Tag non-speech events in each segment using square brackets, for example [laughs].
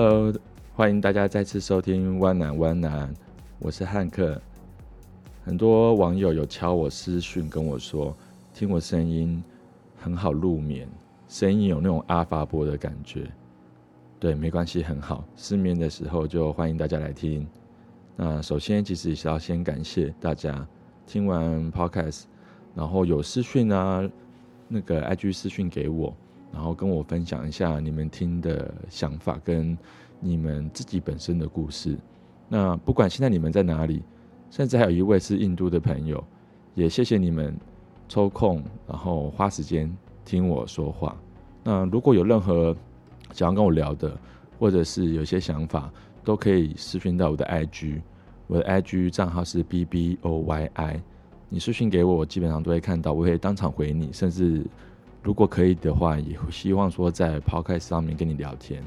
Hello，欢迎大家再次收听湾南湾南，我是汉克。很多网友有敲我私讯跟我说，听我声音很好入眠，声音有那种阿法波的感觉。对，没关系，很好。失眠的时候就欢迎大家来听。那首先其实也是要先感谢大家听完 Podcast，然后有私讯啊，那个 IG 私讯给我。然后跟我分享一下你们听的想法跟你们自己本身的故事。那不管现在你们在哪里，甚至还有一位是印度的朋友，也谢谢你们抽空然后花时间听我说话。那如果有任何想要跟我聊的，或者是有些想法，都可以私讯到我的 IG，我的 IG 账号是 B B O Y I。你私讯给我，我基本上都会看到，我会当场回你，甚至。如果可以的话，也希望说在 Podcast 上面跟你聊天。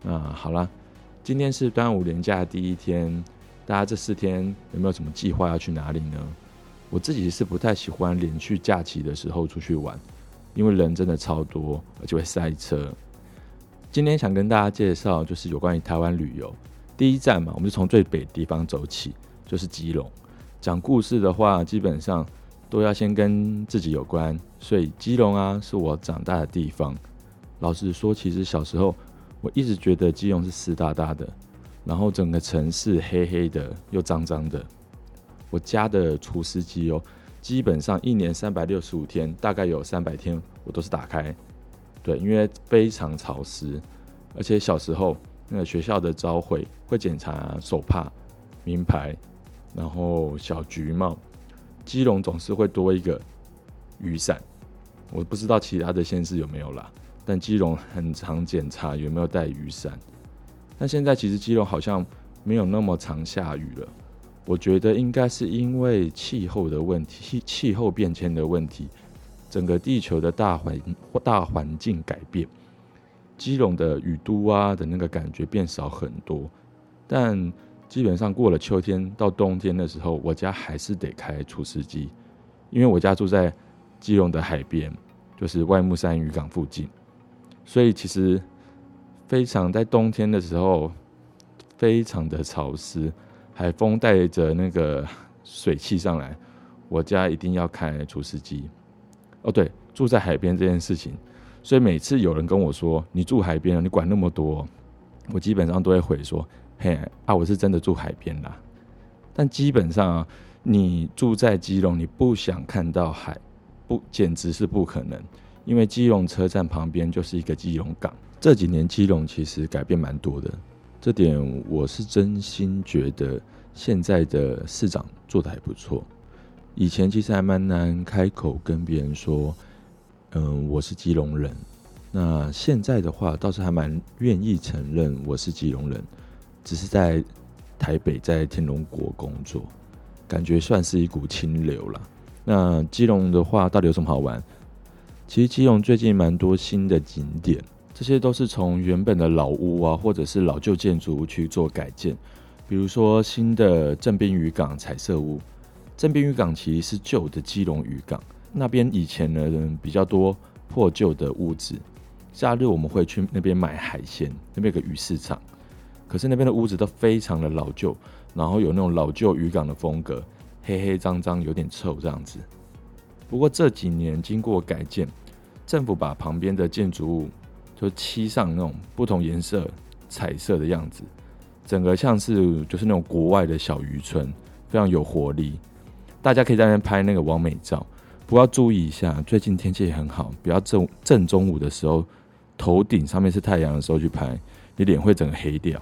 那好了，今天是端午连假第一天，大家这四天有没有什么计划要去哪里呢？我自己是不太喜欢连续假期的时候出去玩，因为人真的超多，而且会塞车。今天想跟大家介绍就是有关于台湾旅游，第一站嘛，我们就从最北地方走起，就是基隆。讲故事的话，基本上。都要先跟自己有关，所以基隆啊是我长大的地方。老实说，其实小时候我一直觉得基隆是湿哒哒的，然后整个城市黑黑的又脏脏的。我家的除湿机哦，基本上一年三百六十五天，大概有三百天我都是打开。对，因为非常潮湿，而且小时候那个学校的朝会会检查手帕、名牌，然后小橘帽。基隆总是会多一个雨伞，我不知道其他的县市有没有啦，但基隆很常检查有没有带雨伞。但现在其实基隆好像没有那么常下雨了，我觉得应该是因为气候的问题，气 [laughs] 气候变迁的问题，整个地球的大环大环境改变，基隆的雨都啊的那个感觉变少很多，但。基本上过了秋天到冬天的时候，我家还是得开除湿机，因为我家住在基隆的海边，就是外木山渔港附近，所以其实非常在冬天的时候非常的潮湿，海风带着那个水汽上来，我家一定要开除湿机。哦，对，住在海边这件事情，所以每次有人跟我说你住海边，你管那么多，我基本上都会回说。嘿啊，我是真的住海边啦，但基本上啊，你住在基隆，你不想看到海，不，简直是不可能。因为基隆车站旁边就是一个基隆港。这几年基隆其实改变蛮多的，这点我是真心觉得现在的市长做得还不错。以前其实还蛮难开口跟别人说，嗯，我是基隆人。那现在的话，倒是还蛮愿意承认我是基隆人。只是在台北，在天龙国工作，感觉算是一股清流了。那基隆的话，到底有什么好玩？其实基隆最近蛮多新的景点，这些都是从原本的老屋啊，或者是老旧建筑去做改建。比如说新的正滨渔港彩色屋，正滨渔港其实是旧的基隆渔港，那边以前呢比较多破旧的屋子，假日我们会去那边买海鲜，那边有个鱼市场。可是那边的屋子都非常的老旧，然后有那种老旧渔港的风格，黑黑脏脏，有点臭这样子。不过这几年经过改建，政府把旁边的建筑物就漆上那种不同颜色、彩色的样子，整个像是就是那种国外的小渔村，非常有活力。大家可以在那边拍那个网美照，不过要注意一下，最近天气也很好，不要正正中午的时候，头顶上面是太阳的时候去拍，你脸会整个黑掉。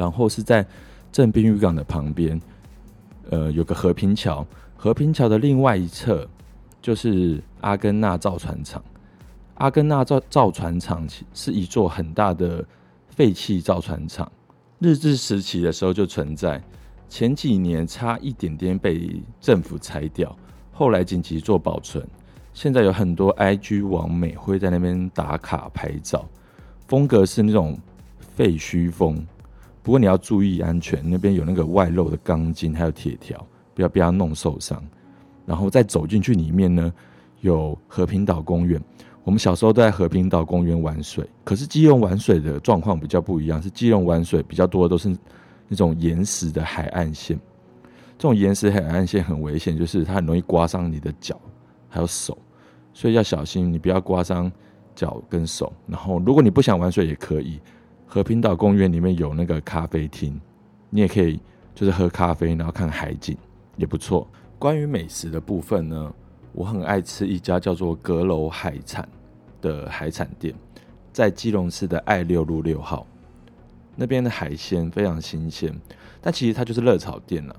然后是在镇滨渔港的旁边，呃，有个和平桥。和平桥的另外一侧就是阿根纳造船厂。阿根纳造造船厂是一座很大的废弃造船厂，日治时期的时候就存在，前几年差一点点被政府拆掉，后来紧急做保存。现在有很多 IG 网美会在那边打卡拍照，风格是那种废墟风。不过你要注意安全，那边有那个外露的钢筋，还有铁条，不要被它弄受伤。然后再走进去里面呢，有和平岛公园。我们小时候都在和平岛公园玩水，可是基隆玩水的状况比较不一样，是基隆玩水比较多的都是那种岩石的海岸线。这种岩石海岸线很危险，就是它很容易刮伤你的脚还有手，所以要小心，你不要刮伤脚跟手。然后，如果你不想玩水也可以，和平岛公园里面有那个咖啡厅，你也可以就是喝咖啡，然后看海景也不错。关于美食的部分呢？我很爱吃一家叫做阁楼海产的海产店，在基隆市的爱六路六号，那边的海鲜非常新鲜，但其实它就是热炒店了，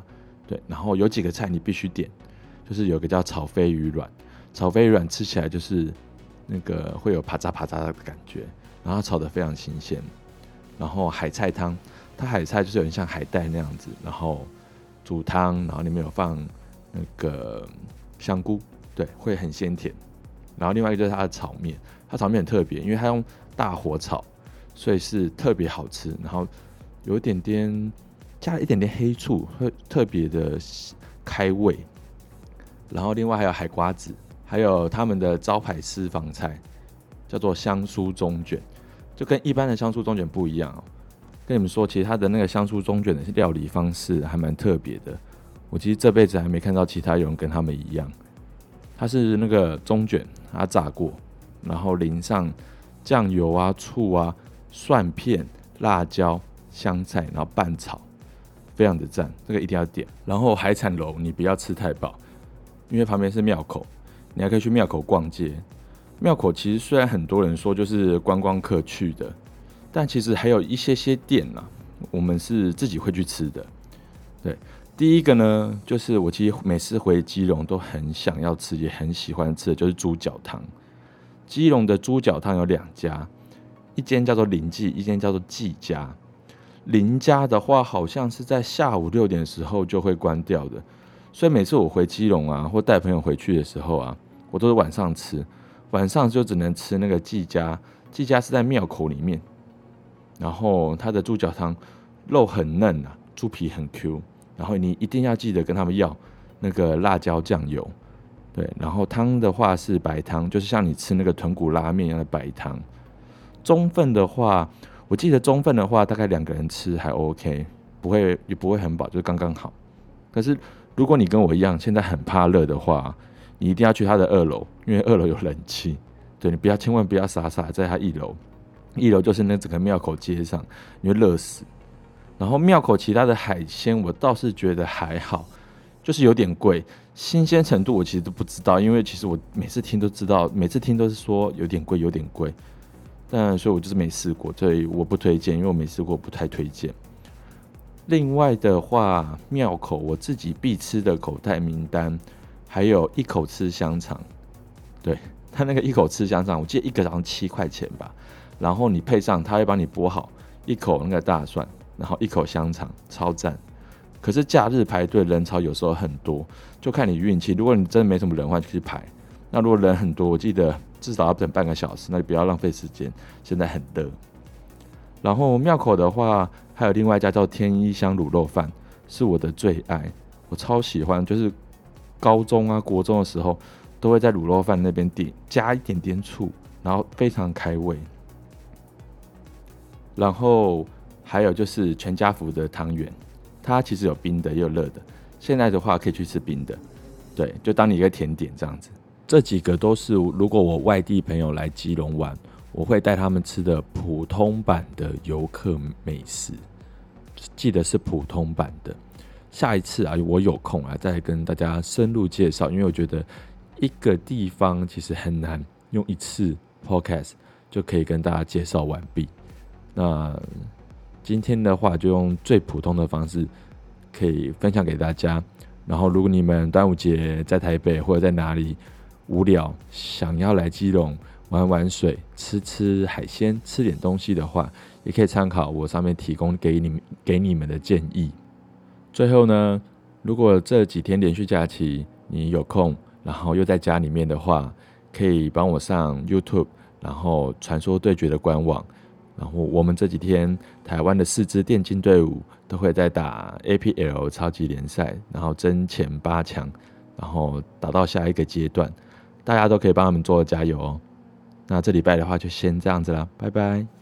对。然后有几个菜你必须点，就是有个叫炒飞鱼卵，炒飞鱼卵吃起来就是那个会有啪嚓啪嚓的感觉，然后炒得非常新鲜。然后海菜汤，它海菜就是有点像海带那样子，然后煮汤，然后里面有放那个香菇。对，会很鲜甜。然后另外一个就是它的炒面，它炒面很特别，因为它用大火炒，所以是特别好吃。然后有一点点加了一点点黑醋，会特别的开胃。然后另外还有海瓜子，还有他们的招牌私房菜叫做香酥中卷，就跟一般的香酥中卷不一样。跟你们说，其实它的那个香酥中卷的料理方式还蛮特别的。我其实这辈子还没看到其他有人跟他们一样。它是那个中卷，它炸过，然后淋上酱油啊、醋啊、蒜片、辣椒、香菜，然后拌炒，非常的赞，这个一定要点。然后海产楼你不要吃太饱，因为旁边是庙口，你还可以去庙口逛街。庙口其实虽然很多人说就是观光客去的，但其实还有一些些店呐、啊，我们是自己会去吃的，对。第一个呢，就是我其实每次回基隆都很想要吃，也很喜欢吃的就是猪脚汤。基隆的猪脚汤有两家，一间叫做林记，一间叫做季家。林家的话，好像是在下午六点的时候就会关掉的，所以每次我回基隆啊，或带朋友回去的时候啊，我都是晚上吃，晚上就只能吃那个季家。季家是在庙口里面，然后它的猪脚汤肉很嫩啊，猪皮很 Q。然后你一定要记得跟他们要那个辣椒酱油，对。然后汤的话是白汤，就是像你吃那个豚骨拉面一样的白汤。中份的话，我记得中份的话大概两个人吃还 OK，不会也不会很饱，就刚刚好。可是如果你跟我一样现在很怕热的话，你一定要去他的二楼，因为二楼有冷气。对，你不要千万不要傻傻在他一楼，一楼就是那整个庙口街上，你会热死。然后庙口其他的海鲜，我倒是觉得还好，就是有点贵，新鲜程度我其实都不知道，因为其实我每次听都知道，每次听都是说有点贵，有点贵，但所以我就是没试过，所以我不推荐，因为我没试过，不太推荐。另外的话，庙口我自己必吃的口袋名单，还有一口吃香肠，对，他那个一口吃香肠，我记得一个好像七块钱吧，然后你配上他会帮你剥好一口那个大蒜。然后一口香肠超赞，可是假日排队人潮有时候很多，就看你运气。如果你真的没什么人的话，就去排。那如果人很多，我记得至少要等半个小时，那就不要浪费时间。现在很热。然后庙口的话，还有另外一家叫天一香卤肉饭，是我的最爱，我超喜欢。就是高中啊、国中的时候，都会在卤肉饭那边点加一点点醋，然后非常开胃。然后。还有就是全家福的汤圆，它其实有冰的也有热的。现在的话可以去吃冰的，对，就当你一个甜点这样子。这几个都是如果我外地朋友来基隆玩，我会带他们吃的普通版的游客美食。记得是普通版的。下一次啊，我有空啊，再跟大家深入介绍，因为我觉得一个地方其实很难用一次 podcast 就可以跟大家介绍完毕。那。今天的话，就用最普通的方式可以分享给大家。然后，如果你们端午节在台北或者在哪里无聊，想要来基隆玩玩水、吃吃海鲜、吃点东西的话，也可以参考我上面提供给你们给你们的建议。最后呢，如果这几天连续假期你有空，然后又在家里面的话，可以帮我上 YouTube，然后传说对决的官网。然后我们这几天台湾的四支电竞队伍都会在打 APL 超级联赛，然后争前八强，然后打到下一个阶段，大家都可以帮他们做加油哦。那这礼拜的话就先这样子啦，拜拜。